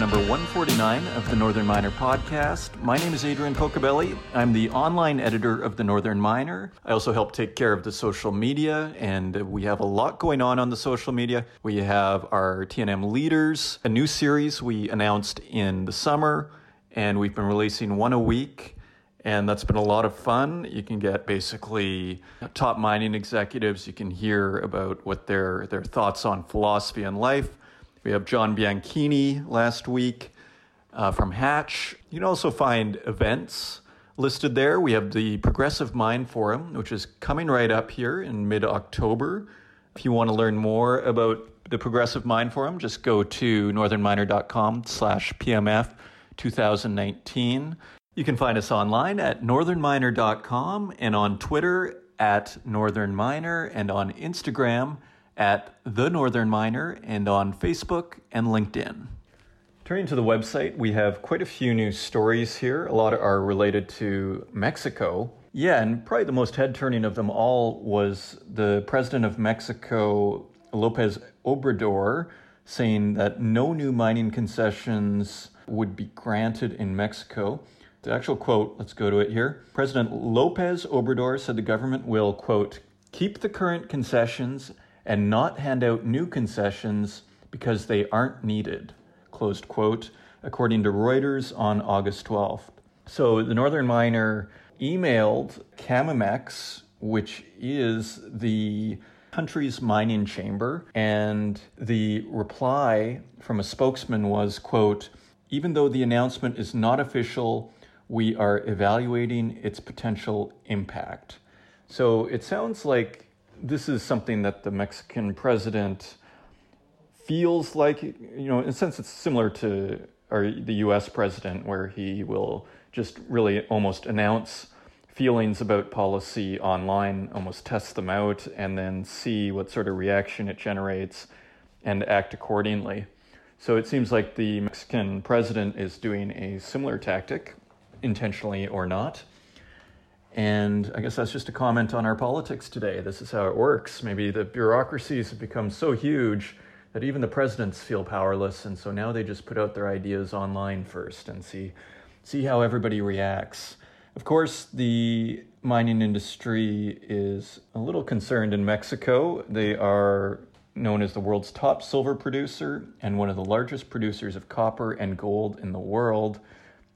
number 149 of the Northern Miner podcast. My name is Adrian Pocobelli. I'm the online editor of the Northern Miner. I also help take care of the social media, and we have a lot going on on the social media. We have our TNM leaders, a new series we announced in the summer, and we've been releasing one a week and that's been a lot of fun. You can get basically top mining executives. You can hear about what their their thoughts on philosophy and life. We have John Bianchini last week uh, from Hatch. You can also find events listed there. We have the Progressive Mine Forum, which is coming right up here in mid October. If you want to learn more about the Progressive Mine Forum, just go to northernminer.com slash PMF 2019. You can find us online at northernminer.com and on Twitter at northernminer and on Instagram at The Northern Miner and on Facebook and LinkedIn. Turning to the website, we have quite a few new stories here. A lot are related to Mexico. Yeah, and probably the most head turning of them all was the president of Mexico, Lopez Obrador, saying that no new mining concessions would be granted in Mexico. The actual quote, let's go to it here. President Lopez Obrador said the government will, quote, keep the current concessions and not hand out new concessions because they aren't needed, closed quote, according to Reuters on August 12th. So the Northern Miner emailed Camimex, which is the country's mining chamber, and the reply from a spokesman was, quote, even though the announcement is not official, we are evaluating its potential impact. So it sounds like this is something that the Mexican president feels like, you know, in a sense, it's similar to our, the US president, where he will just really almost announce feelings about policy online, almost test them out, and then see what sort of reaction it generates and act accordingly. So it seems like the Mexican president is doing a similar tactic, intentionally or not. And I guess that's just a comment on our politics today. This is how it works. Maybe the bureaucracies have become so huge that even the presidents feel powerless, and so now they just put out their ideas online first and see see how everybody reacts. Of course, the mining industry is a little concerned in Mexico. They are known as the world's top silver producer and one of the largest producers of copper and gold in the world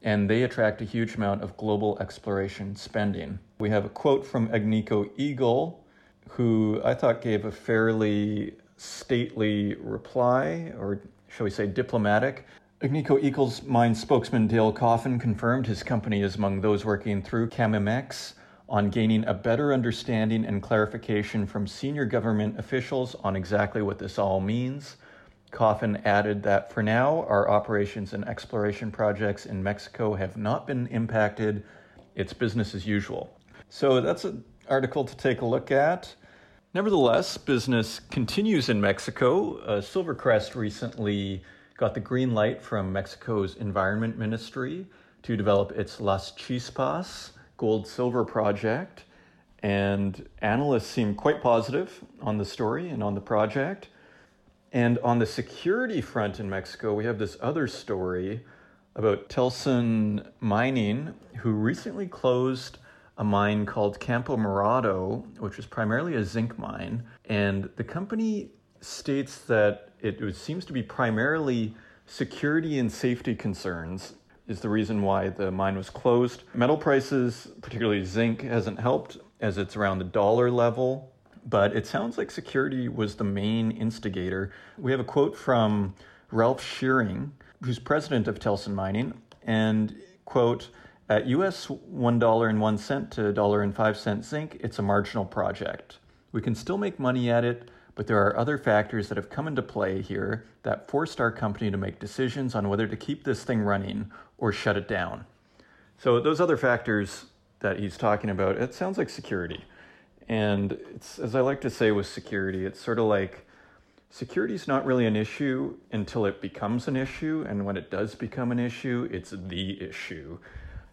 and they attract a huge amount of global exploration spending. We have a quote from Agnico Eagle, who I thought gave a fairly stately reply, or shall we say diplomatic. Agnico Eagle's mine spokesman Dale Coffin confirmed his company is among those working through Camimex on gaining a better understanding and clarification from senior government officials on exactly what this all means. Coffin added that for now, our operations and exploration projects in Mexico have not been impacted. It's business as usual. So that's an article to take a look at. Nevertheless, business continues in Mexico. Uh, Silvercrest recently got the green light from Mexico's Environment Ministry to develop its Las Chispas gold silver project. And analysts seem quite positive on the story and on the project. And on the security front in Mexico, we have this other story about Telson Mining, who recently closed a mine called Campo Morado, which is primarily a zinc mine. And the company states that it seems to be primarily security and safety concerns is the reason why the mine was closed. Metal prices, particularly zinc, hasn't helped as it's around the dollar level but it sounds like security was the main instigator. We have a quote from Ralph Shearing, who's president of Telson Mining, and quote, at US $1.01 to $1.05 zinc, it's a marginal project. We can still make money at it, but there are other factors that have come into play here that forced our company to make decisions on whether to keep this thing running or shut it down. So, those other factors that he's talking about, it sounds like security. And it's, as I like to say with security, it's sort of like security is not really an issue until it becomes an issue. And when it does become an issue, it's the issue.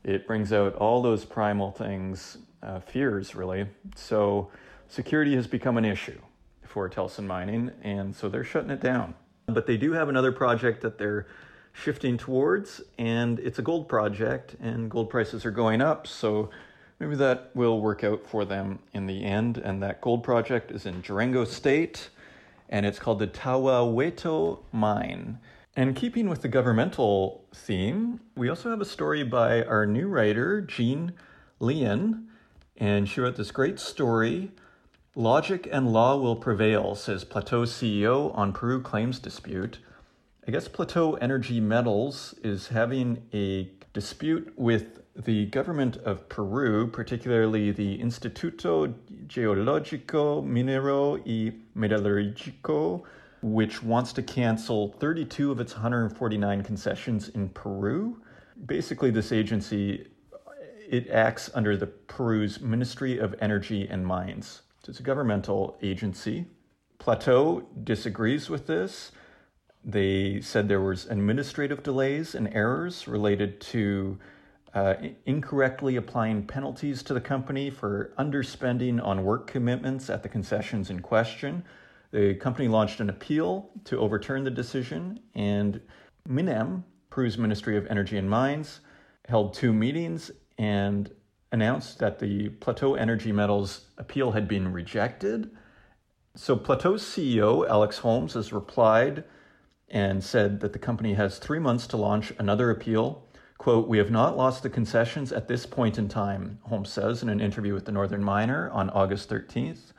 It brings out all those primal things, uh, fears, really. So security has become an issue for Telson Mining, and so they're shutting it down. But they do have another project that they're shifting towards, and it's a gold project, and gold prices are going up. So maybe that will work out for them in the end. And that gold project is in Durango State, and it's called the Tahuehueto Mine. And keeping with the governmental theme, we also have a story by our new writer, Jean Lien, and she wrote this great story Logic and law will prevail, says Plateau CEO on Peru claims dispute. I guess Plateau Energy Metals is having a dispute with the government of Peru, particularly the Instituto Geológico, Minero y Metalúrgico, which wants to cancel 32 of its 149 concessions in Peru. Basically, this agency it acts under the Peru's Ministry of Energy and Mines. It's a governmental agency. Plateau disagrees with this. They said there was administrative delays and errors related to uh, incorrectly applying penalties to the company for underspending on work commitments at the concessions in question. The company launched an appeal to overturn the decision, and MINEM, Peru's Ministry of Energy and Mines, held two meetings and announced that the Plateau Energy Metals appeal had been rejected. So Plateau's CEO, Alex Holmes, has replied and said that the company has three months to launch another appeal. Quote, We have not lost the concessions at this point in time, Holmes says in an interview with the Northern Miner on August 13th.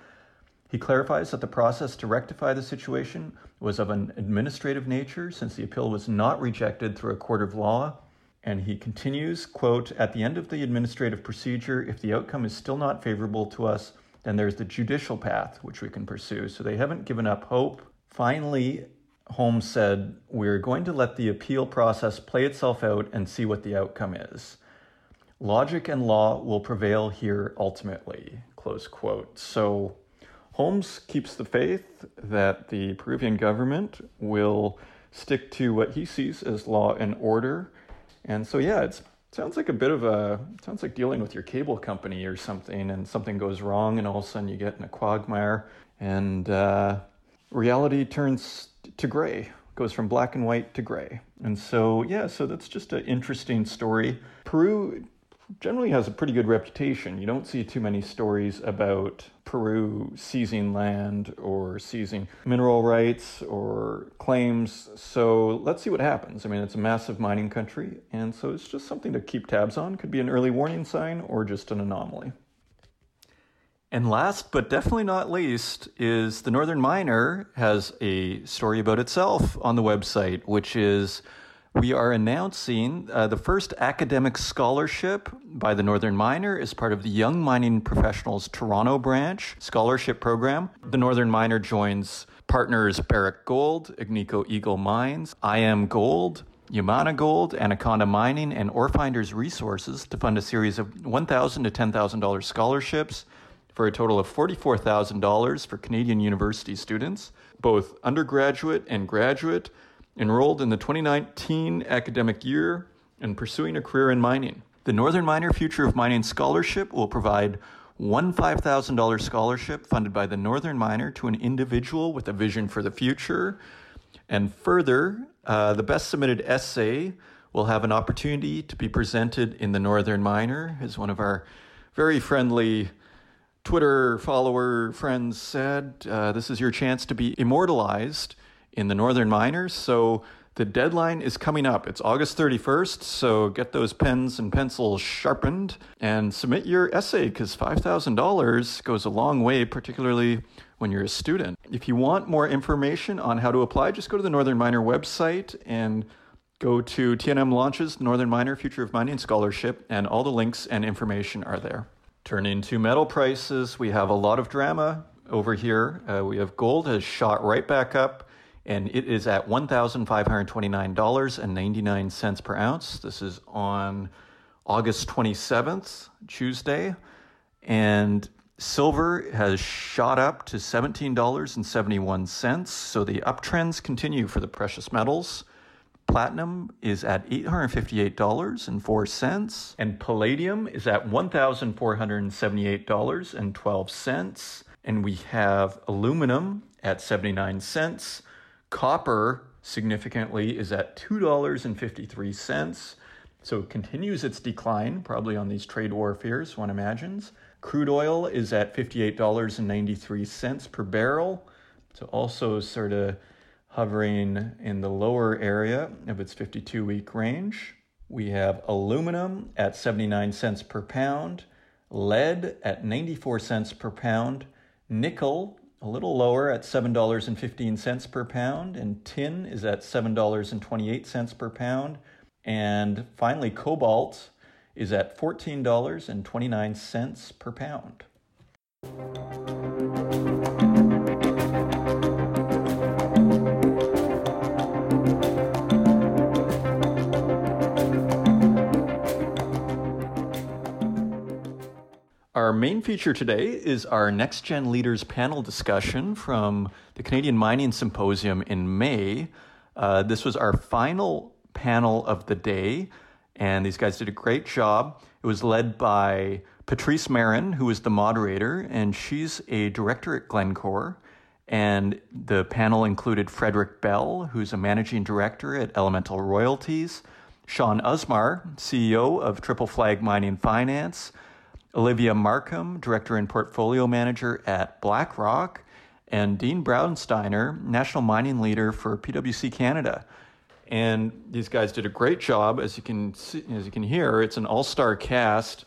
He clarifies that the process to rectify the situation was of an administrative nature since the appeal was not rejected through a court of law and he continues, quote, at the end of the administrative procedure, if the outcome is still not favorable to us, then there's the judicial path which we can pursue. So they haven't given up hope. Finally, Holmes said, We're going to let the appeal process play itself out and see what the outcome is. Logic and law will prevail here ultimately. Close quote. So Holmes keeps the faith that the Peruvian government will stick to what he sees as law and order and so, yeah, it sounds like a bit of a sounds like dealing with your cable company or something, and something goes wrong, and all of a sudden you get in a quagmire, and uh, reality turns to gray, goes from black and white to gray. And so, yeah, so that's just an interesting story. Peru generally has a pretty good reputation. You don't see too many stories about Peru seizing land or seizing mineral rights or claims. So let's see what happens. I mean, it's a massive mining country, and so it's just something to keep tabs on. Could be an early warning sign or just an anomaly. And last but definitely not least is the Northern Miner has a story about itself on the website, which is we are announcing uh, the first academic scholarship by the Northern Miner as part of the Young Mining Professionals Toronto branch scholarship program. The Northern Miner joins partners Barrick Gold, Agnico Eagle Mines, IAMGOLD, Yamana Gold, Anaconda Mining, and Orefinders Resources to fund a series of 1,000 to $10,000 scholarships for a total of $44,000 for Canadian university students, both undergraduate and graduate enrolled in the 2019 academic year and pursuing a career in mining. The Northern Miner Future of Mining Scholarship will provide one $5,000 scholarship funded by the Northern Miner to an individual with a vision for the future. And further, uh, the best submitted essay will have an opportunity to be presented in the Northern Miner, as one of our very friendly Twitter follower friends said. Uh, this is your chance to be immortalized in the Northern Miners. So the deadline is coming up. It's August 31st, so get those pens and pencils sharpened and submit your essay because $5,000 goes a long way, particularly when you're a student. If you want more information on how to apply, just go to the Northern Miner website and go to TNM Launches Northern Miner Future of Mining Scholarship, and all the links and information are there. Turn into metal prices. We have a lot of drama over here. Uh, we have gold has shot right back up and it is at $1,529.99 per ounce. This is on August 27th, Tuesday, and silver has shot up to $17.71. So the uptrends continue for the precious metals. Platinum is at $858.04, and palladium is at $1,478.12. And we have aluminum at 79 cents Copper, significantly, is at $2.53. So it continues its decline, probably on these trade war fears, one imagines. Crude oil is at $58.93 per barrel. So also sort of hovering in the lower area of its 52 week range. We have aluminum at 79 cents per pound, lead at 94 cents per pound, nickel a little lower at $7.15 per pound, and tin is at $7.28 per pound. And finally, cobalt is at $14.29 per pound. Our main feature today is our Next Gen Leaders panel discussion from the Canadian Mining Symposium in May. Uh, this was our final panel of the day, and these guys did a great job. It was led by Patrice Merrin, who is the moderator, and she's a director at Glencore. And the panel included Frederick Bell, who's a managing director at Elemental Royalties, Shaun Usmar, CEO of Triple Flag Mining Finance, Olivia Markham, Director and Portfolio Manager at BlackRock, and Dean Braunsteiner, National Mining Leader for PwC Canada. And these guys did a great job, as you can see, as you can hear. It's an all-star cast,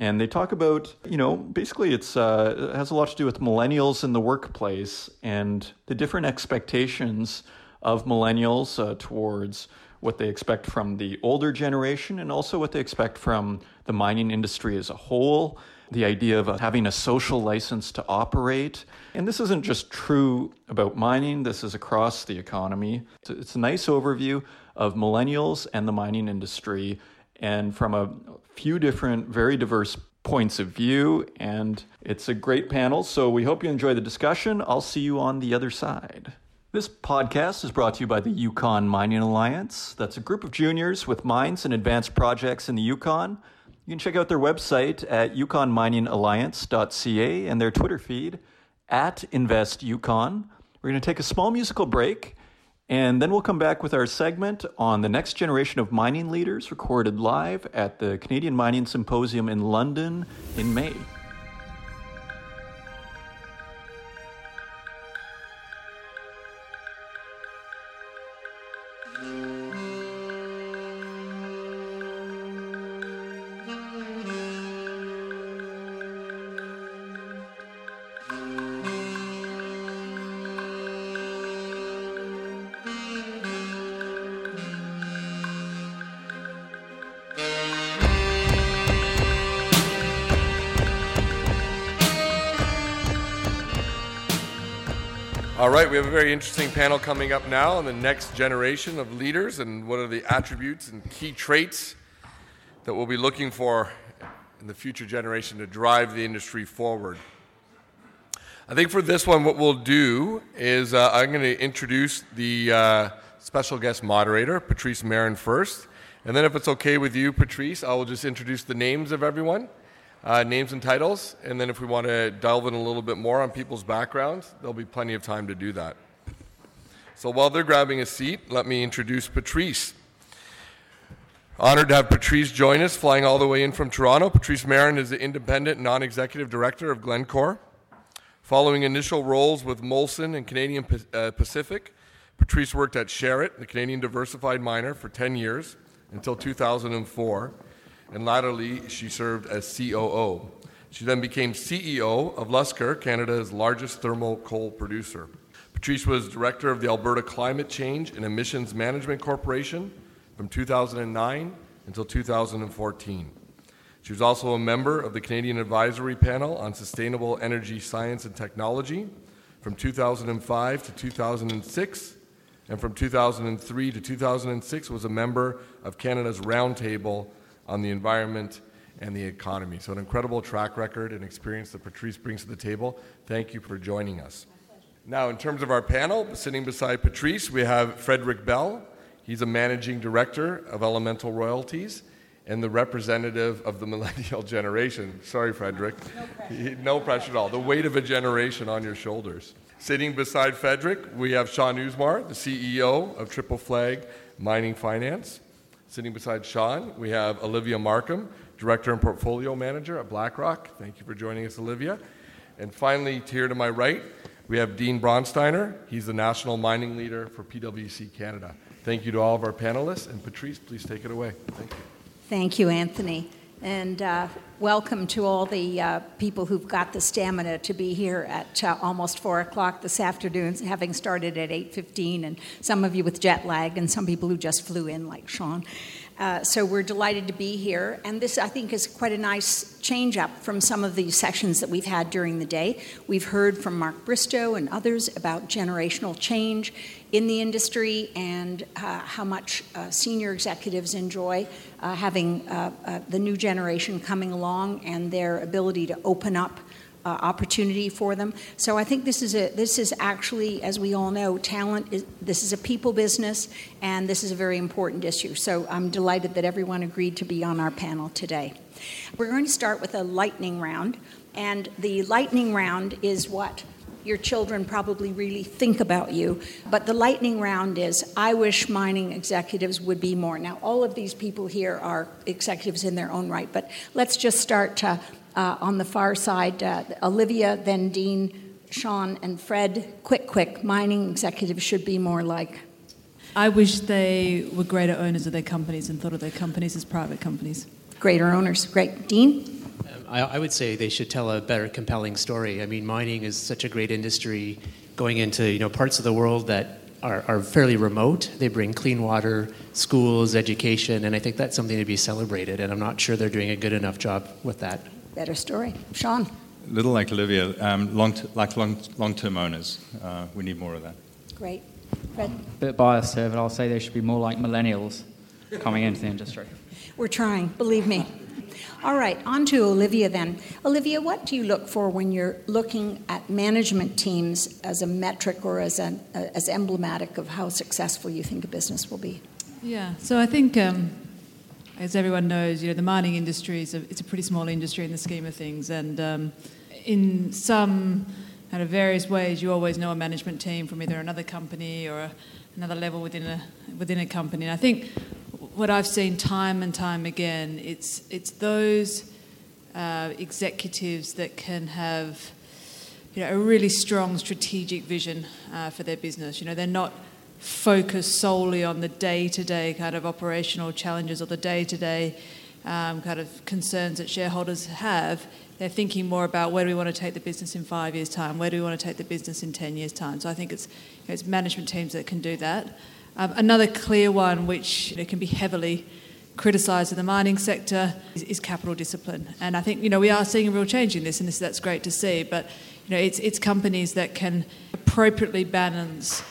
and they talk about, you know, basically it's uh, it has a lot to do with millennials in the workplace and the different expectations of millennials uh, towards what they expect from the older generation and also what they expect from the mining industry as a whole. The idea of having a social license to operate. And this isn't just true about mining, this is across the economy. It's a nice overview of millennials and the mining industry, and from a few different, very diverse points of view. And it's a great panel. So we hope you enjoy the discussion. I'll see you on the other side. This podcast is brought to you by the Yukon Mining Alliance. That's a group of juniors with mines and advanced projects in the Yukon. You can check out their website at yukonminingalliance.ca and their Twitter feed at InvestYukon. We're going to take a small musical break and then we'll come back with our segment on the next generation of mining leaders recorded live at the Canadian Mining Symposium in London in May. All right, we have a very interesting panel coming up now on the next generation of leaders and what are the attributes and key traits that we'll be looking for in the future generation to drive the industry forward. I think for this one, what we'll do is uh, I'm going to introduce the uh, special guest moderator, Patrice Merrin, first. And then, if it's okay with you, Patrice, I will just introduce the names of everyone uh, names and titles, and then if we want to delve in a little bit more on people's backgrounds, there'll be plenty of time to do that. So while they're grabbing a seat, let me introduce Patrice. Honored to have Patrice join us, flying all the way in from Toronto. Patrice Merrin is the independent non executive director of Glencore. Following initial roles with Molson and Canadian uh, Pacific, Patrice worked at Sherritt, the Canadian diversified miner, for 10 years until 2004 and latterly she served as COO. She then became CEO of Luscar, Canada's largest thermal coal producer. Patrice was director of the Alberta Climate Change and Emissions Management Corporation from 2009 until 2014. She was also a member of the Canadian Advisory Panel on Sustainable Energy Science and Technology from 2005 to 2006, and from 2003 to 2006 was a member of Canada's Roundtable on the environment and the economy. So, an incredible track record and experience that Patrice brings to the table. Thank you for joining us. Now, in terms of our panel, sitting beside Patrice, we have Frederick Bell. He's a managing director of Elemental Royalties and the representative of the millennial generation. Sorry, Frederick. No pressure. no pressure at all. The weight of a generation on your shoulders. Sitting beside Frederick, we have Shaun Usmar, the CEO of Triple Flag Mining Finance. Sitting beside Shaun, we have Olivia Markham, Director and Portfolio Manager at BlackRock. Thank you for joining us, Olivia. And finally, here to my right, we have Dean Braunsteiner. He's the National Mining Leader for PwC Canada. Thank you to all of our panelists. And Patrice, please take it away. Thank you. Thank you, Anthony. And uh, welcome to all the uh, people who've got the stamina to be here at uh, almost 4 o'clock this afternoon, having started at 8.15, and some of you with jet lag, and some people who just flew in, like Shaun. Uh, so we're delighted to be here. And this, I think, is quite a nice change up from some of the sessions that we've had during the day. We've heard from Mark Bristow and others about generational change in the industry and uh, how much uh, senior executives enjoy uh, having uh, uh, the new generation coming along and their ability to open up uh, opportunity for them. So I think this is a this is actually, as we all know, talent is this is a people business, and this is a very important issue. So I'm delighted that everyone agreed to be on our panel today. We're going to start with a lightning round, and the lightning round is what your children probably really think about you. But the lightning round is I wish mining executives would be more. Now, all of these people here are executives in their own right, but let's just start to uh, on the far side, uh, Olivia, then Dean, Shaun, and Fred. Quick, quick, mining executives should be more like. I wish they were greater owners of their companies and thought of their companies as private companies. Greater owners, great. Dean? Um, I, I would say they should tell a better, compelling story. I mean, mining is such a great industry going into you know parts of the world that are, are, fairly remote. They bring clean water, schools, education, and I think that's something to be celebrated. And I'm not sure they're doing a good enough job with that better story. Shaun. A little like Olivia, um, long t- like long, long-term owners. Uh, we need more of that. Great. Fred? A bit biased here, but I'll say they should be more like millennials coming into the industry. We're trying, believe me. All right, on to Olivia then. Olivia, what do you look for when you're looking at management teams as a metric or as, an, uh, as emblematic of how successful you think a business will be? Yeah, so I think um, as everyone knows, you know, the mining industry is a, it's a pretty small industry in the scheme of things, and um, in some kind of various ways, you always know a management team from either another company or a, another level within a within a company. And I think what I've seen time and time again, it's it's those uh, executives that can have you know a really strong strategic vision uh, for their business. You know, they're not focus solely on the day to day kind of operational challenges or the day to day kind of concerns that shareholders have. They're thinking more about where do we want to take the business in five years' time? Where do we want to take the business in 10 years' time? So I think it's, it's management teams that can do that. Um, another clear one, which you know, can be heavily criticised in the mining sector, is, is, capital discipline. And I think you know we are seeing a real change in this, and this, that's great to see. But you know, it's, it's companies that can appropriately balance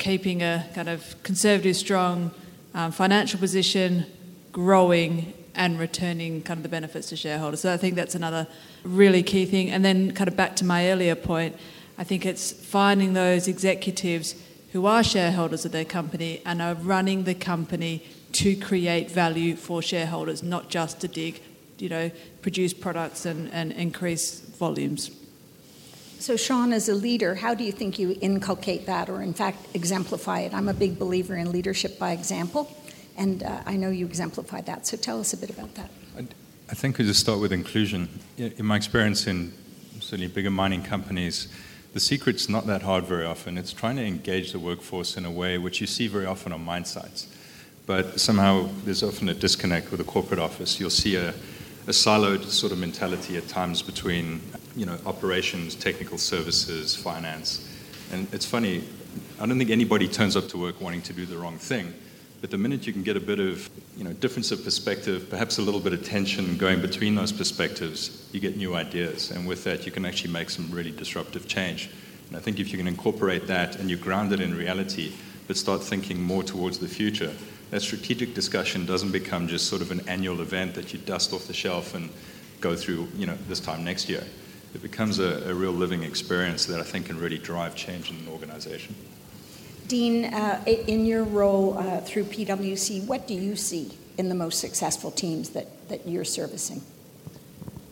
keeping a kind of conservative, strong um, financial position, growing, and returning kind of the benefits to shareholders. So I think that's another really key thing. And then, kind of back to my earlier point, I think it's finding those executives who are shareholders of their company and are running the company to create value for shareholders, not just to dig, you know, produce products and, and increase volumes. So, Shaun, as a leader, how do you think you inculcate that or, in fact, exemplify it? I'm a big believer in leadership by example, and uh, I know you exemplify that. So, tell us a bit about that. I think we just start with inclusion. In my experience in certainly bigger mining companies, the secret's not that hard very often. It's trying to engage the workforce in a way which you see very often on mine sites. But somehow there's often a disconnect with the corporate office. You'll see a, a siloed sort of mentality at times between you know, operations, technical services, finance. And it's funny, I don't think anybody turns up to work wanting to do the wrong thing. But the minute you can get a bit of you know, difference of perspective, perhaps a little bit of tension going between those perspectives, you get new ideas. And with that, you can actually make some really disruptive change. And I think if you can incorporate that and you ground it in reality, but start thinking more towards the future, that strategic discussion doesn't become just sort of an annual event that you dust off the shelf and go through, you know, this time next year it becomes a, a, real living experience that I think can really drive change in an organization. Dean, uh, in your role uh, through PwC, what do you see in the most successful teams that, that you're servicing?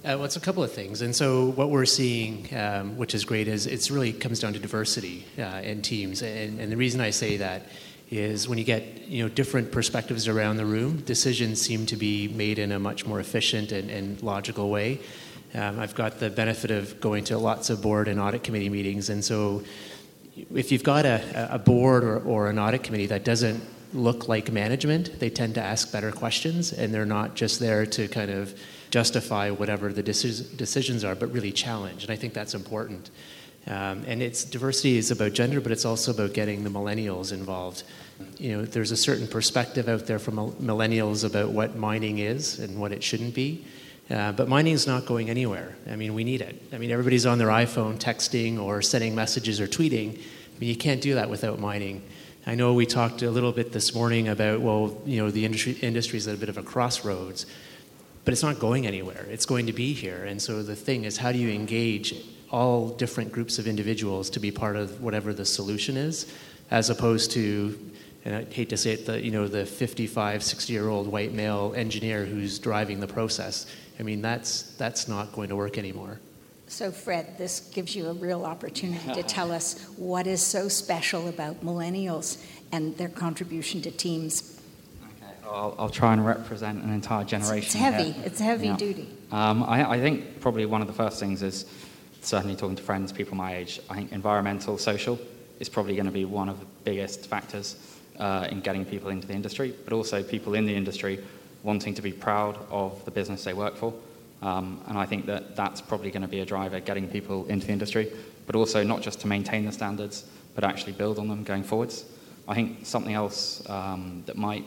Uh, well, it's a couple of things. And so, what we're seeing, um, which is great, is it really comes down to diversity uh, in teams. And, and, the reason I say that is when you get you know different perspectives around the room, decisions seem to be made in a much more efficient and, and logical way. Um, I've got the benefit of going to lots of board and audit committee meetings, and so if you've got a, a board or, or an audit committee that doesn't look like management, they tend to ask better questions, and they're not just there to kind of justify whatever the decisions are, but really challenge. And I think that's important. Um, and it's diversity is about gender, but it's also about getting the millennials involved. You know, there's a certain perspective out there from millennials about what mining is and what it shouldn't be. Uh, but mining is not going anywhere. I mean, we need it. I mean, everybody's on their iPhone texting or sending messages or tweeting. I mean, you can't do that without mining. I know we talked a little bit this morning about, well, you know, the industry industry is at a bit of a crossroads, but it's not going anywhere. It's going to be here. And so the thing is, how do you engage all different groups of individuals to be part of whatever the solution is, as opposed to and I hate to say it, the, you know, the 55, 60 year old white male engineer who's driving the process. I mean, that's, that's not going to work anymore. So, Fred, this gives you a real opportunity to tell us what is so special about millennials and their contribution to teams. Okay, I'll, I'll try and represent an entire generation. It's, heavy, here. it's heavy yeah. duty. Um, I, I think probably one of the first things is certainly talking to friends, people my age, I think environmental, social is probably going to be one of the biggest factors uh, in getting people into the industry, but also people in the industry wanting to be proud of the business they work for. Um, and I think that that's probably going to be a driver getting people into the industry, but also not just to maintain the standards, but actually build on them going forwards. I think something else um, that might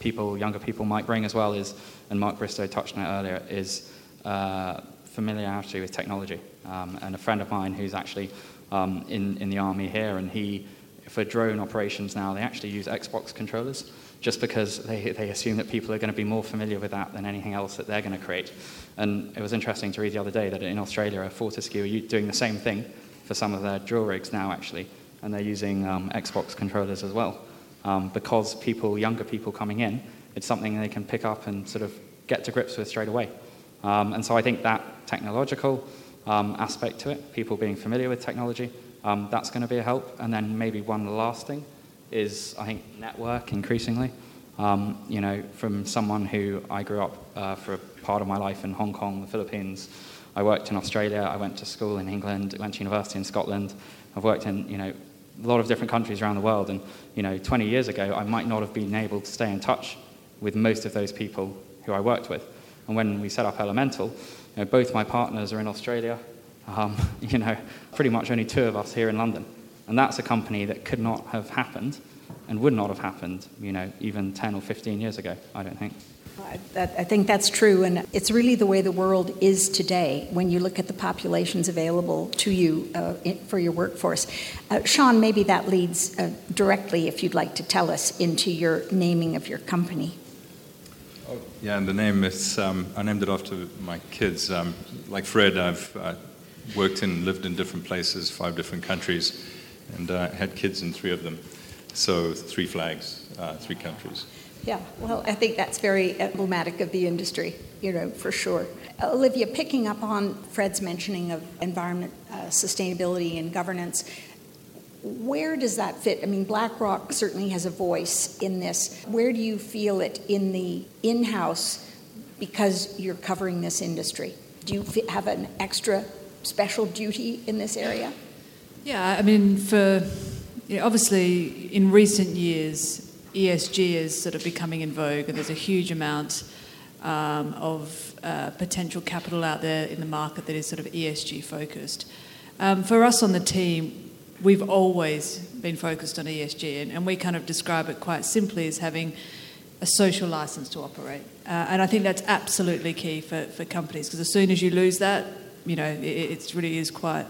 people, younger people might bring as well is, and Mark Bristow touched on it earlier, is uh, familiarity with technology. Um, and a friend of mine who's actually um, in, in the army here, and he for drone operations now, they actually use Xbox controllers just because they, they assume that people are going to be more familiar with that than anything else that they're going to create. And it was interesting to read the other day that in Australia, Fortescue are doing the same thing for some of their drill rigs now, actually, and they're using um, Xbox controllers as well. Um, because people, younger people coming in, it's something they can pick up and sort of get to grips with straight away. Um, and so I think that technological um, aspect to it, people being familiar with technology, um, that's going to be a help. And then maybe one last thing is, I think, network increasingly. Um, you know, from someone who I grew up uh, for a part of my life in Hong Kong, the Philippines. I worked in Australia. I went to school in England. Went to university in Scotland. I've worked in, you know, a lot of different countries around the world. And, you know, 20 years ago, I might not have been able to stay in touch with most of those people who I worked with. And when we set up Elemental, know, both my partners are in Australia. Um, you know, pretty much only two of us here in London. And that's a company that could not have happened and would not have happened, you know, even 10 or 15 years ago, I don't think. I think that's true, and it's really the way the world is today when you look at the populations available to you uh, for your workforce. Uh, Shaun, maybe that leads uh, directly, if you'd like to tell us, into your naming of your company. Oh, yeah, and the name is, um, I named it after my kids. Um, like Fred, I've uh, worked and lived in different places, five different countries, and uh, had kids in three of them. So three flags, uh, three countries. Yeah, well, I think that's very emblematic of the industry, you know, for sure. Olivia, picking up on Fred's mentioning of environment, uh, sustainability, and governance, where does that fit? I mean, BlackRock certainly has a voice in this. Where do you feel it in the in house because you're covering this industry? Do you have an extra special duty in this area? Yeah, I mean, for you know, obviously in recent years, ESG is sort of becoming in vogue, and there's a huge amount um, of uh, potential capital out there in the market that is sort of ESG focused. Um, for us on the team, we've always been focused on ESG, and, and, we kind of describe it quite simply as having a social license to operate. Uh, and I think that's absolutely key for, for companies because as soon as you lose that, you know, it, it really is quite,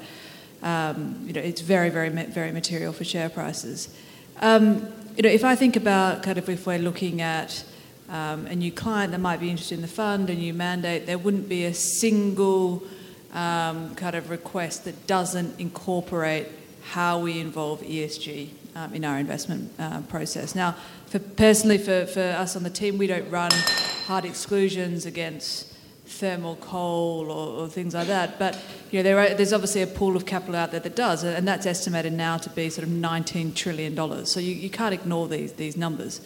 um, you know, it's very, very, very material for share prices. Um, you know, if I think about kind of if we're looking at um, a new client that might be interested in the fund, a new mandate, there wouldn't be a single um, kind of request that doesn't incorporate how we involve ESG um, in our investment uh, process. Now, for personally, for, for us on the team, we don't run hard exclusions against thermal coal or, or, things like that. But you know, there are, there's obviously a pool of capital out there that does, and that's estimated now to be sort of 19 trillion dollars. So you, you can't ignore these these numbers.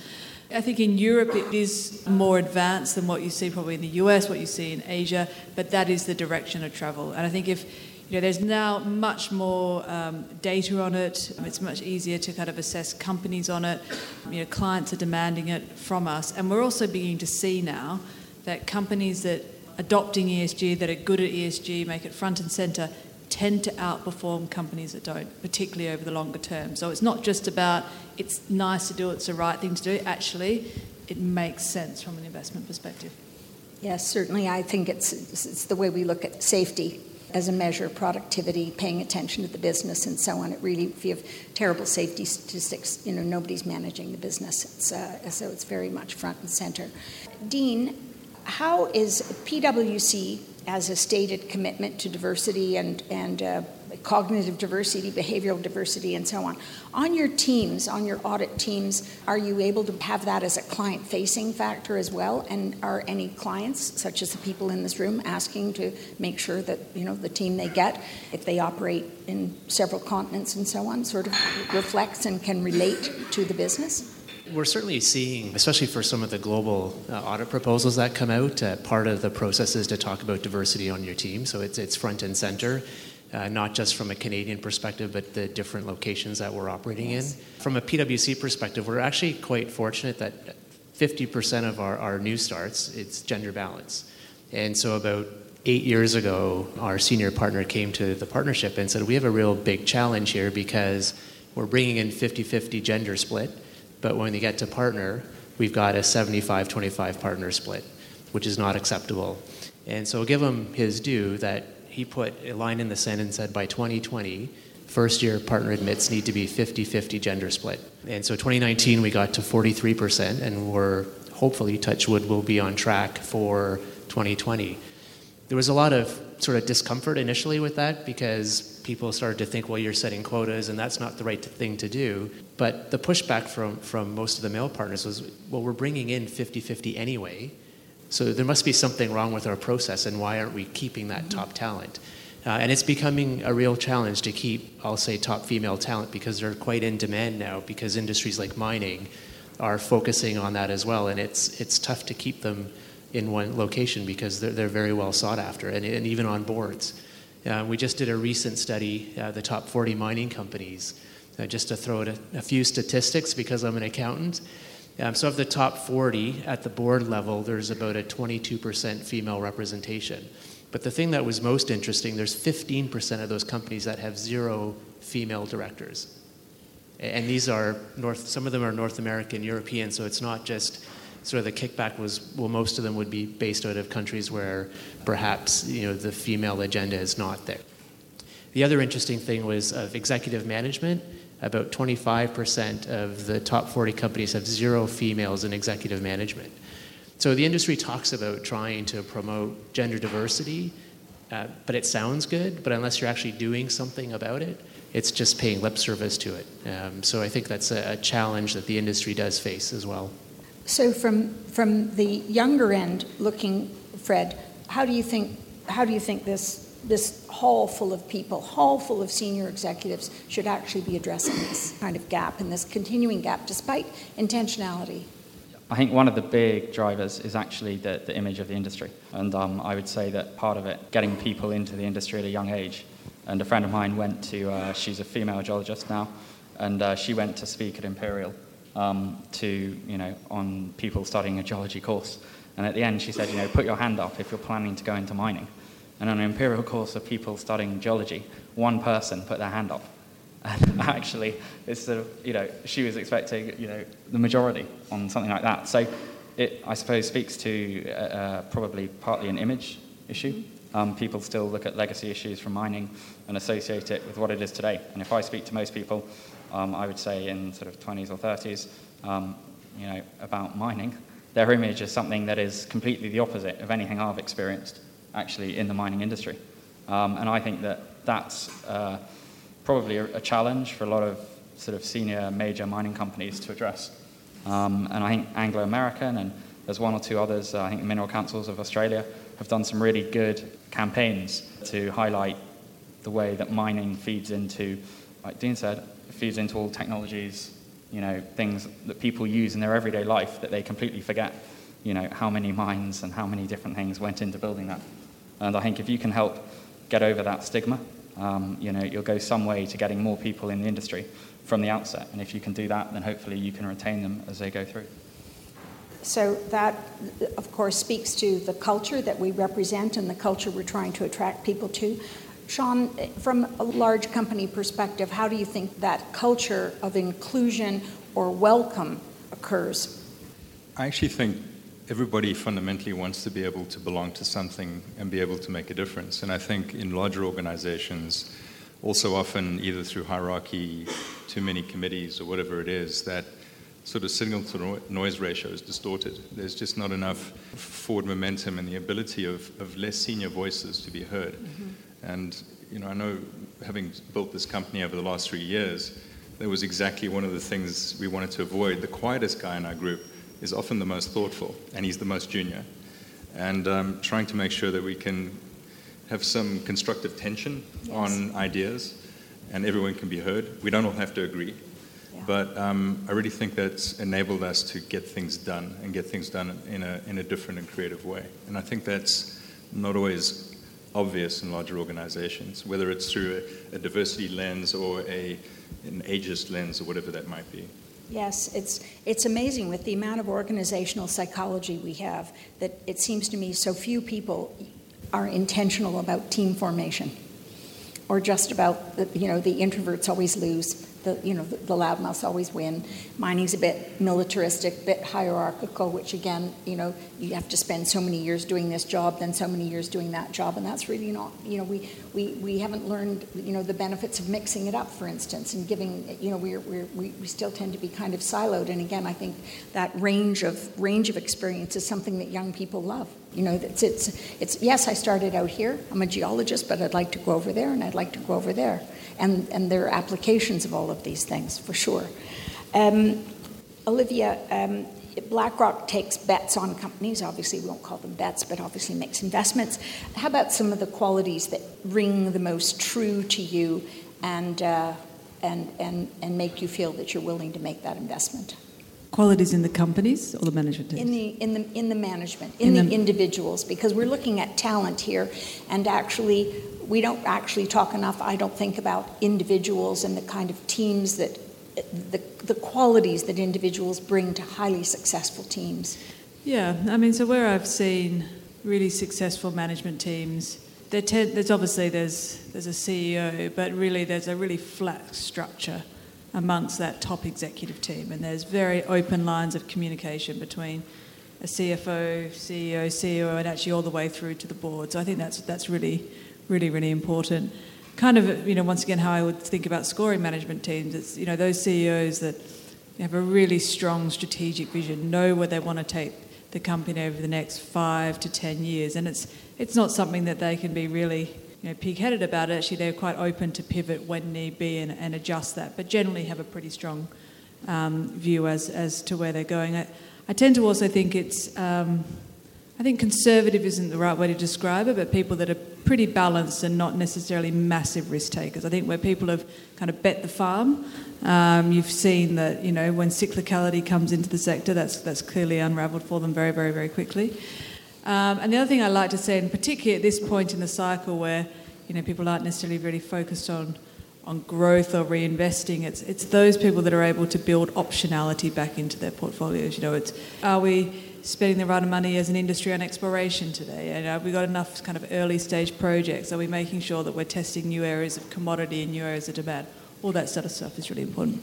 I think in Europe it is more advanced than what you see probably in the US, what you see in Asia, but that is the direction of travel. And I think if you know, there's now much more um, data on it. It's much easier to kind of assess companies on it. You know, clients are demanding it from us, and we're also beginning to see now that companies that adopting ESG, that are good at ESG, make it front and centre, tend to outperform companies that don't, particularly over the longer term. So it's not just about it's nice to do, it's the right thing to do. Actually, it makes sense from an investment perspective. Yes, certainly. I think it's, it's the way we look at safety as a measure of productivity, paying attention to the business, and so on. It really, if you have terrible safety statistics, you know nobody's managing the business. It's, uh, so it's very much front and center. Dean, how is PwC as a stated commitment to diversity and, and uh, cognitive diversity, behavioral diversity, and so on. On your teams, on your audit teams, are you able to have that as a client facing factor as well? And are any clients, such as the people in this room, asking to make sure that you know the team they get, if they operate in several continents and so on, sort of reflects and can relate to the business? We're certainly seeing, especially for some of the global uh, audit proposals that come out, uh, part of the process is to talk about diversity on your team. So it's, it's front and center, uh, not just from a Canadian perspective, but the different locations that we're operating yes. in. From a PwC perspective, we're actually quite fortunate that 50% of our, our new starts, it's gender balance. And so about eight years ago, our senior partner came to the partnership and said, We have a real big challenge here because we're bringing in 50 50 gender split but when you get to partner, we've got a 75 25 partner split, which is not acceptable. And so give him his due that he put a line in the sand and said by 2020, first year partner admits need to be 50 50 gender split. And so 2019, we got to 43%, and we're hopefully, Touchwood will be on track for 2020. There was a lot of sort of discomfort initially with that because people started to think, well, you're setting quotas and that's not the right thing to do. But the pushback from, from most of the male partners was, well, we're bringing in 50 50 anyway. So there must be something wrong with our process, and why aren't we keeping that mm-hmm. top talent? Uh, and it's becoming a real challenge to keep, I'll say, top female talent because they're quite in demand now because industries like mining are focusing on that as well. And it's, it's tough to keep them in one location because they're, they're very well sought after and, and even on boards. Uh, we just did a recent study, uh, the top 40 mining companies, uh, just to throw out a, a, few statistics because I'm an accountant. Um, so, of the top 40 at the board level, there's about a 22% female representation. But the thing that was most interesting, there's 15% of those companies that have zero female directors. And these are North, some of them are North American, European, so it's not just sort of the kickback was well most of them would be based out of countries where perhaps you know the female agenda is not there the other interesting thing was of executive management about 25% of the top 40 companies have zero females in executive management. So the industry talks about trying to promote gender diversity uh, but it sounds good but unless you're actually doing something about it it's just paying lip service to it. Um, so i think that's a, a challenge that the industry does face as well. So, from from the younger end, looking, Fred, how do you think how do you think this this hall full of people, hall full of senior executives, should actually be addressing this kind of gap and this continuing gap, despite intentionality? I think one of the big drivers is actually the, the image of the industry. And um, I would say that part of it, getting people into the industry at a young age. And a friend of mine went to, uh, she's a female geologist now, and uh, she went to speak at Imperial um, to, you know, on people studying a geology course. And at the end, she said, you know, put your hand up if you're planning to go into mining. And on an imperial course of people studying geology, one person put their hand up. And actually, it's sort of, you know, she was expecting, you know, the majority on something like that. So it, I suppose, speaks to uh, uh, probably partly an image issue. Um, people still look at legacy issues from mining and associate it with what it is today. And if I speak to most people, um, I would say in sort of 20s or 30s, um, you know, about mining, their image is something that is completely the opposite of anything I've experienced actually in the mining industry. Um, and I think that that's uh, probably a, a, challenge for a lot of sort of senior major mining companies to address. Um, and I think Anglo American and there's one or two others, uh, I think the Mineral Councils of Australia have done some really good campaigns to highlight the way that mining feeds into, like Dean said, feeds into all technologies, you know, things that people use in their everyday life that they completely forget, you know, how many mines and how many different things went into building that. And I think if you can help get over that stigma, um, you know, you'll go some way to getting more people in the industry from the outset. And if you can do that, then hopefully you can retain them as they go through. So that, of course, speaks to the culture that we represent and the culture we're trying to attract people to. Shaun, from a large company perspective, how do you think that culture of inclusion or welcome occurs? I actually think everybody fundamentally wants to be able to belong to something and be able to make a difference. And I think in larger organizations, also often either through hierarchy, too many committees, or whatever it is, that sort of signal to noise ratio is distorted. There's just not enough forward momentum and the ability of, of less senior voices to be heard. Mm-hmm. And you know, I know having built this company over the last three years, that was exactly one of the things we wanted to avoid. The quietest guy in our group is often the most thoughtful, and he's the most junior. And um, trying to make sure that we can have some constructive tension yes. on ideas and everyone can be heard. We don't all have to agree. Yeah. But um, I really think that's enabled us to get things done and get things done in a, in a different and creative way. And I think that's not always obvious in larger organizations, whether it's through a, a diversity lens or a, an ageist lens or whatever that might be. Yes, it's, it's amazing with the amount of organizational psychology we have that it seems to me so few people are intentional about team formation or just about, the, you know, the introverts always lose the you know the, the loudmouths always win. Mining's a bit militaristic, bit hierarchical, which again, you know, you have to spend so many years doing this job, then so many years doing that job, and that's really not. You know, we we, we haven't learned you know the benefits of mixing it up, for instance, and giving. You know, we're, we're we we still tend to be kind of siloed, and again, I think that range of range of experience is something that young people love. You know, it's, it's, it's, yes, I started out here. I'm a geologist, but I'd like to go over there and I'd like to go over there and, and there are applications of all of these things for sure. Um, Olivia, um, BlackRock takes bets on companies. Obviously, we won't call them bets, but obviously makes investments. How about some of the qualities that ring the most true to you and, uh, and, and, and make you feel that you're willing to make that investment? Qualities in the companies or the management teams? In the, in the, in the management, in, in the, the individuals, because we're looking at talent here, and actually we don't actually talk enough, I don't think, about individuals and the kind of teams that, the, the qualities that individuals bring to highly successful teams. Yeah, I mean, so where I've seen really successful management teams, there's obviously there's there's a CEO, but really there's a really flat structure amongst that top executive team, and there's very open lines of communication between a CFO, CEO, CEO, and actually all the way through to the board. So I think that's that's really really, really important. Kind of, you know, once again, how I would think about scoring management teams. It's, you know, those CEOs that have a really strong strategic vision, know where they want to take the company over the next five to ten years, and it's it's not something that they can be really you know pig-headed about. It. Actually, they're quite open to pivot when need be and, and adjust that, but generally have a pretty strong um, view as as to where they're going. I, I tend to also think it's um, I think conservative isn't the right way to describe it, but people that are pretty balanced and not necessarily massive risk takers. I think where people have kind of bet the farm, um, you've seen that you know when cyclicality comes into the sector, that's that's clearly unravelled for them very, very, very quickly. Um, and the other thing I like to say, and particularly at this point in the cycle where you know people aren't necessarily really focused on on growth or reinvesting, it's it's those people that are able to build optionality back into their portfolios. You know, it's are we spending the right amount of money as an industry on exploration today? And have we got enough kind of early stage projects? Are we making sure that we're testing new areas of commodity and new areas of demand? All that sort of stuff is really important.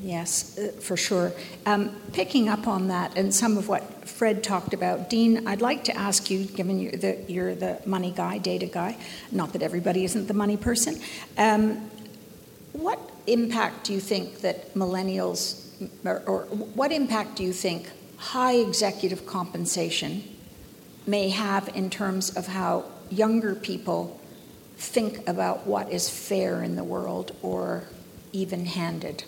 Yes, uh, for sure. Um, picking up on that and some of what Fred talked about, Dean, I'd like to ask you, given you're the, you're the money guy, data guy, not that everybody isn't the money person, um, what impact do you think that millennials, or, or what impact do you think high executive compensation may have in terms of how younger people think about what is fair in the world or even handed?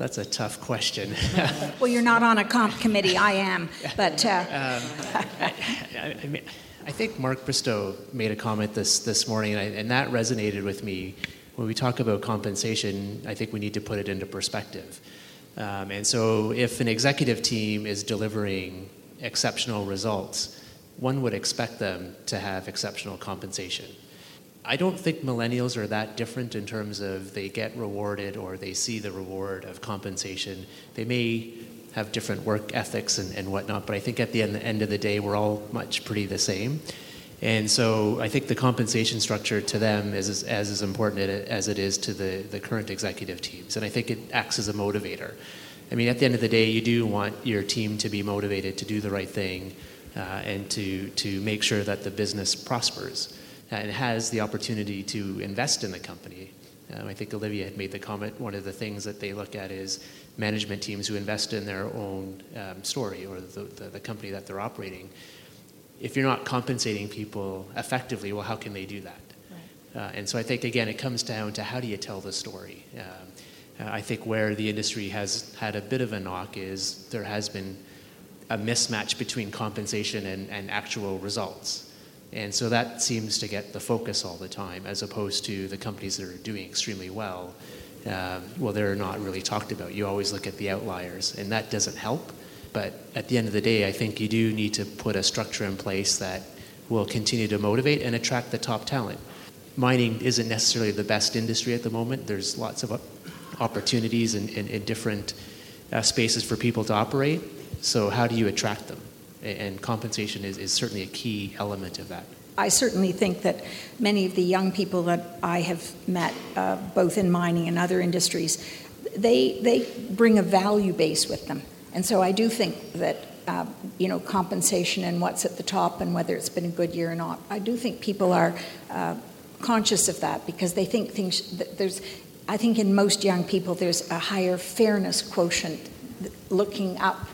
That's a tough question. well, you're not on a comp committee. I am, but uh... um, I, I, mean, I think Mark Bristow made a comment this, this morning, and, I, and that resonated with me. When we talk about compensation, I think we need to put it into perspective. Um, and so, if an executive team is delivering exceptional results, one would expect them to have exceptional compensation. I don't think millennials are that different in terms of they get rewarded or they see the reward of compensation. They may have different work ethics and, and whatnot, but I think at the end, the end of the day, we're all much pretty the same. And so I think the compensation structure to them is as, as, important as it is to the, the current executive teams. And I think it acts as a motivator. I mean, at the end of the day, you do want your team to be motivated to do the right thing uh, and to, to make sure that the business prospers and has the opportunity to invest in the company. Um, I think Olivia had made the comment one of the things that they look at is management teams who invest in their own um, story or the, the, the, company that they're operating. If you're not compensating people effectively, well, how can they do that? Right. Uh, and so I think, again, it comes down to how do you tell the story? Um, uh, I think where the industry has had a bit of a knock is there has been a mismatch between compensation and, and actual results. And so that seems to get the focus all the time, as opposed to the companies that are doing extremely well. Um, well, they're not really talked about. You always look at the outliers, and that doesn't help. But at the end of the day, I think you do need to put a structure in place that will continue to motivate and attract the top talent. Mining isn't necessarily the best industry at the moment. There's lots of opportunities in different uh, spaces for people to operate. So, how do you attract them? And compensation is, is certainly a key element of that. I certainly think that many of the young people that I have met, uh, both in mining and other industries, they, they bring a value base with them. And so I do think that, uh, you know, compensation and what's at the top and whether it's been a good year or not, I do think people are uh, conscious of that because they think things, there's, I think in most young people, there's a higher fairness quotient looking up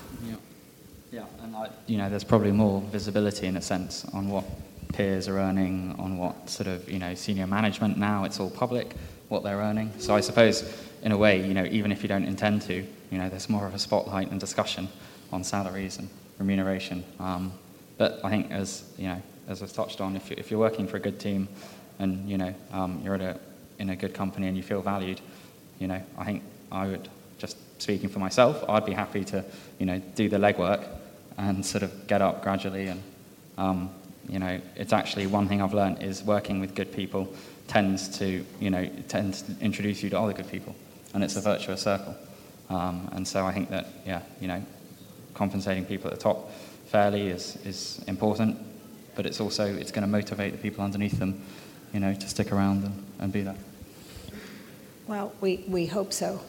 you know, there's probably more visibility in a sense on what peers are earning, on what sort of, you know, senior management now, it's all public, what they're earning. So I suppose, in a way, you know, even if you don't intend to, you know, there's more of a spotlight and discussion on salaries and remuneration. Um, but I think, as you know, as I've touched on, if, you, if you're working for a good team and you know um, you're at a, in a good company and you feel valued, you know, I think I would speaking for myself, I'd be happy to you know do the legwork and sort of get up gradually. And um, you know, it's actually one thing I've learned is working with good people tends to you know tends to introduce you to other good people, and it's a virtuous circle. Um, and so I think that yeah, you know, compensating people at the top fairly is is important, but it's also it's going to motivate the people underneath them, you know, to stick around and, and be there. Well, we, we hope so.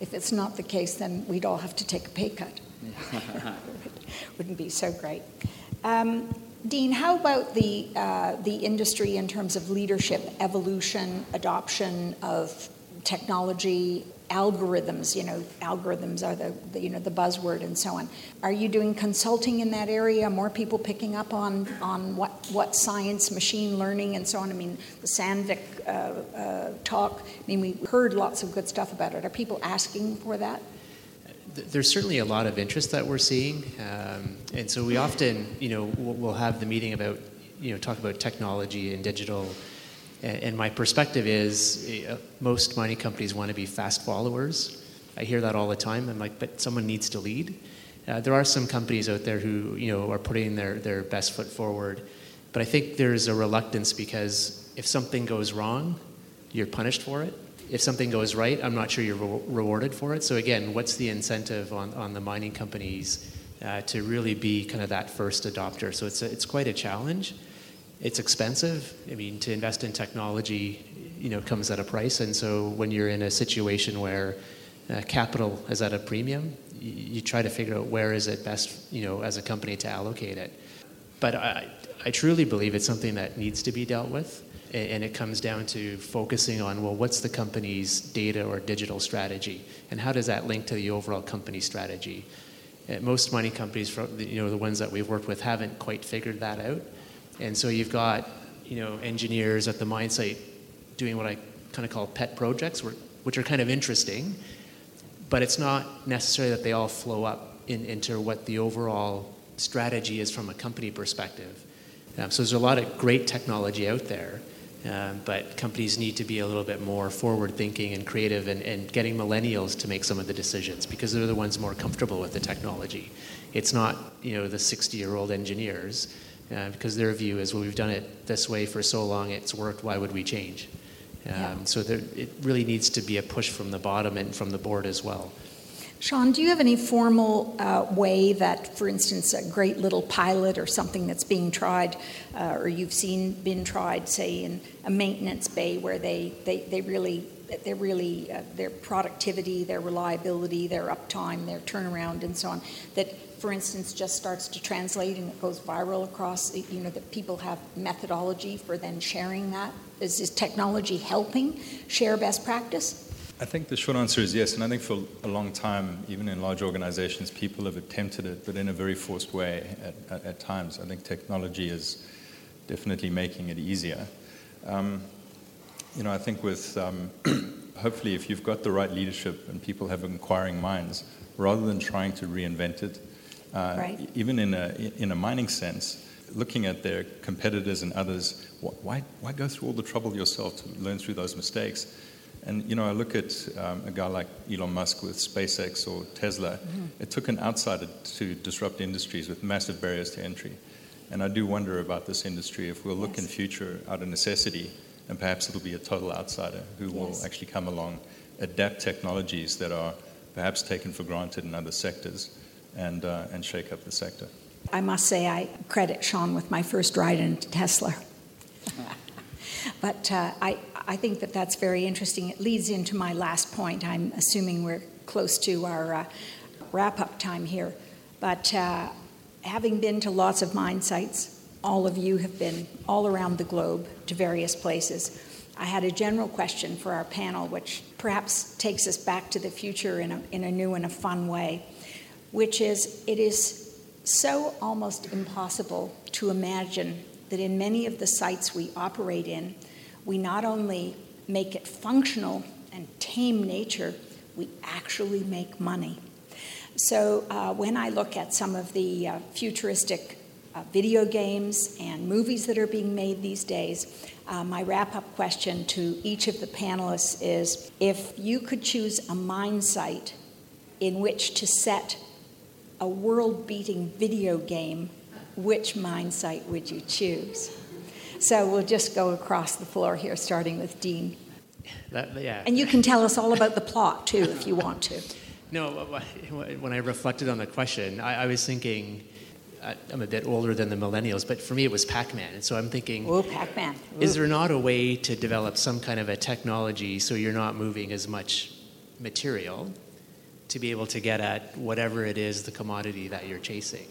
If it's not the case, then we'd all have to take a pay cut. Wouldn't be so great. Um, Dean, how about the, uh, the industry in terms of leadership, evolution, adoption of technology, algorithms? You know, algorithms are the, the, you know the buzzword and so on. Are you doing consulting in that area? More people picking up on on what what science, machine learning, and so on. I mean, the Sandvik uh, uh, talk. I mean, we heard lots of good stuff about it. Are people asking for that? there's certainly a lot of interest that we're seeing, um, and so we often, you know, we'll have the meeting about, you know, talk about technology and digital. And, my perspective is, uh, most mining companies want to be fast followers. I hear that all the time. I'm like, but someone needs to lead. Uh, there are some companies out there who, you know, are putting their their best foot forward, but I think there's a reluctance because if something goes wrong, you're punished for it if something goes right, I'm not sure you're re- rewarded for it. So again, what's the incentive on, on the mining companies uh, to really be kind of that first adopter? So it's a, it's quite a challenge. It's expensive. I mean, to invest in technology, you know, comes at a price. And so when you're in a situation where uh, capital is at a premium, you, you try to figure out where is it best, you know, as a company to allocate it. But I, I truly believe it's something that needs to be dealt with and it comes down to focusing on well what's the company's data or digital strategy and how does that link to the overall company strategy uh, most mining companies you know the ones that we've worked with haven't quite figured that out and so you've got you know engineers at the mine site doing what i kind of call pet projects which are kind of interesting but it's not necessarily that they all flow up in, into what the overall strategy is from a company perspective Um, so there's a lot of great technology out there, um, but companies need to be a little bit more forward thinking and creative and, and getting millennials to make some of the decisions because they're the ones more comfortable with the technology. It's not, you know, the 60 year old engineers uh, because their view is, well, we've done it this way for so long, it's worked, why would we change? Um, yeah. So there, it really needs to be a push from the bottom and from the board as well. Shaun, do you have any formal uh, way that, for instance, a great little pilot or something that's being tried, uh, or you've seen been tried, say, in a maintenance bay where they, they, they really, they're really, uh, their productivity, their reliability, their uptime, their turnaround, and so on, that, for instance, just starts to translate and it goes viral across, you know, that people have methodology for then sharing that? Is this technology helping share best practice? I think the short answer is yes, and I think for a long time, even in large organizations, people have attempted it, but in a very forced way at, at, at times. I think technology is definitely making it easier. Um, you know, I think with um, hopefully, if you've got the right leadership and people have inquiring minds, rather than trying to reinvent it, uh, right. even in a in a mining sense, looking at their competitors and others, why why go through all the trouble yourself to learn through those mistakes? And you know, I look at um, a guy like Elon Musk with SpaceX or Tesla. Mm-hmm. It took an outsider to disrupt industries with massive barriers to entry. And I do wonder about this industry if we'll look yes. in future out of necessity, and perhaps it'll be a total outsider who yes. will actually come along, adapt technologies that are perhaps taken for granted in other sectors, and uh, and shake up the sector. I must say, I credit Shaun with my first ride in Tesla. but uh, I, I think that that's very interesting. It leads into my last point. I'm assuming we're close to our uh, wrap up time here. But uh, having been to lots of mine sites, all of you have been all around the globe to various places. I had a general question for our panel, which perhaps takes us back to the future in a, in a new and a fun way, which is it is so almost impossible to imagine that in many of the sites we operate in, we not only make it functional and tame nature, we actually make money. So uh, when I look at some of the uh, futuristic uh, video games and movies that are being made these days, uh, my wrap up question to each of the panelists is if you could choose a mine site in which to set a world beating video game, which mine site would you choose? So we'll just go across the floor here, starting with Dean. That, yeah. And you can tell us all about the plot, too, if you want to. No, when I reflected on the question, I, I was thinking, I'm a bit older than the millennials, but for me it was Pac Man. And so I'm thinking, oh, Pac Man. Is there not a way to develop some kind of a technology so you're not moving as much material to be able to get at whatever it is, the commodity that you're chasing?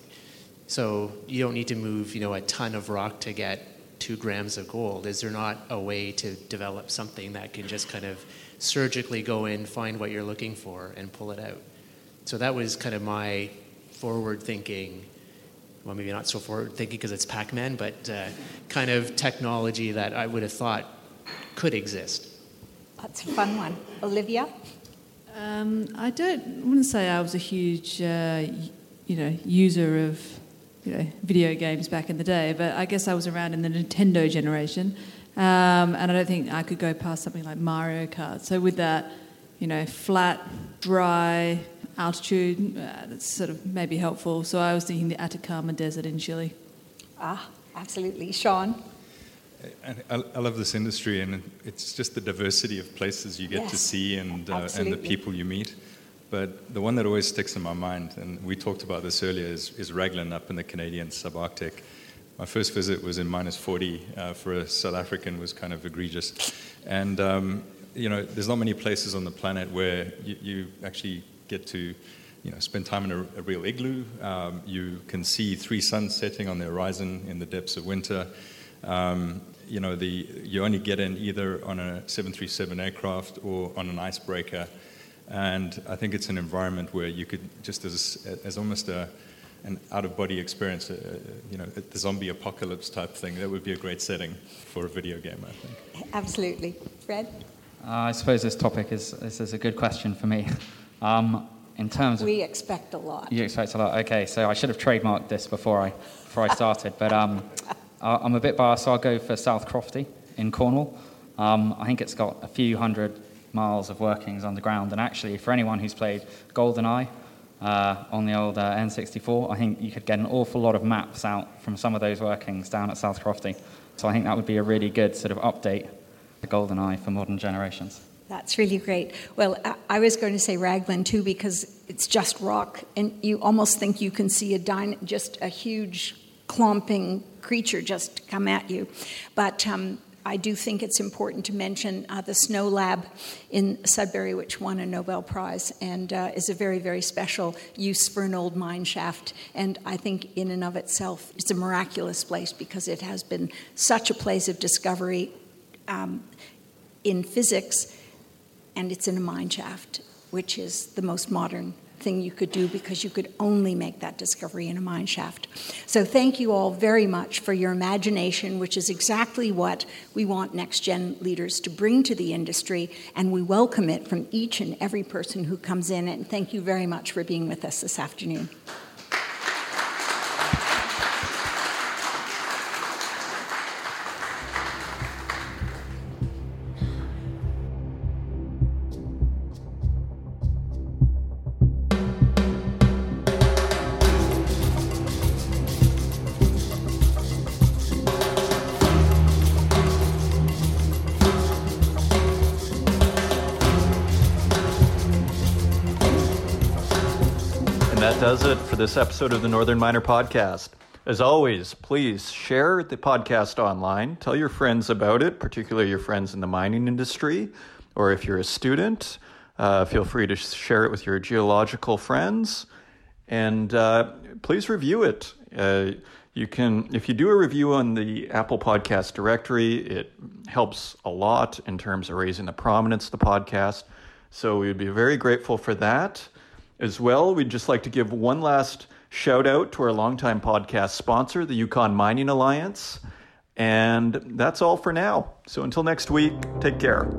So you don't need to move, you know, a ton of rock to get two grams of gold? Is there not a way to develop something that can just kind of surgically go in, find what you're looking for, and pull it out? So that was kind of my forward thinking. Well, maybe not so forward thinking because it's Pac Man, but uh, kind of technology that I would have thought could exist. That's a fun one. Olivia? Um, I don't wouldn't say I was a huge, uh, you know, user of you know, video games back in the day, but I guess I was around in the Nintendo generation, um, and I don't think I could go past something like Mario Kart. So with that, you know, flat, dry altitude, uh, that's sort of maybe helpful. So I was thinking the Atacama Desert in Chile. Ah, absolutely, Shaun. I, I love this industry, and it's just the diversity of places you get yes, to see and uh, and the people you meet. But the one that always sticks in my mind, and we talked about this earlier, is, is Raglan up in the Canadian subarctic. My first visit was in minus 40 uh, for a South African was kind of egregious. And, um, you know, there's not many places on the planet where you, you actually get to, you know, spend time in a, a real igloo. Um, you can see three suns setting on the horizon in the depths of winter. Um, you know, the, you only get in either on a 737 aircraft or on an icebreaker and I think it's an environment where you could just as, as almost a, an out-of-body experience, uh, you know, the zombie apocalypse type thing. That would be a great setting for a video game, I think. Absolutely, Fred. Uh, I suppose this topic is this is a good question for me. Um, in terms of we expect a lot. You expect a lot. Okay, so I should have trademarked this before I before I started, but um, Uh, I'm a bit biased, so I'll go for South Crofty in Cornwall. Um, I think it's got a few hundred miles of workings underground, and actually, for anyone who's played GoldenEye uh, on the old uh, N64, I think you could get an awful lot of maps out from some of those workings down at South Crofty. So I think that would be a really good sort of update to GoldenEye for modern generations. That's really great. Well, I was going to say Raglan too because it's just rock, and you almost think you can see a just a huge clomping creature just come at you. But um, I do think it's important to mention uh, the SNOLAB in Sudbury, which won a Nobel Prize and uh, is a very, very special use for an old mine shaft. And I think, in and of itself, it's a miraculous place because it has been such a place of discovery um, in physics, and it's in a mine shaft, which is the most modern thing you could do because you could only make that discovery in a mine shaft. So, thank you all very much for your imagination, which is exactly what we want next gen leaders to bring to the industry, and we welcome it from each and every person who comes in. And thank you very much for being with us this afternoon. This episode of the Northern Miner Podcast. As always, please share the podcast online. Tell your friends about it, particularly your friends in the mining industry. Or if you're a student, uh, feel free to share it with your geological friends. And uh, please review it. Uh, you can, if you do a review on the Apple Podcast directory, it helps a lot in terms of raising the prominence of the podcast. So we would be very grateful for that. As well, we'd just like to give one last shout out to our longtime podcast sponsor, the Yukon Mining Alliance. And that's all for now. So until next week, take care.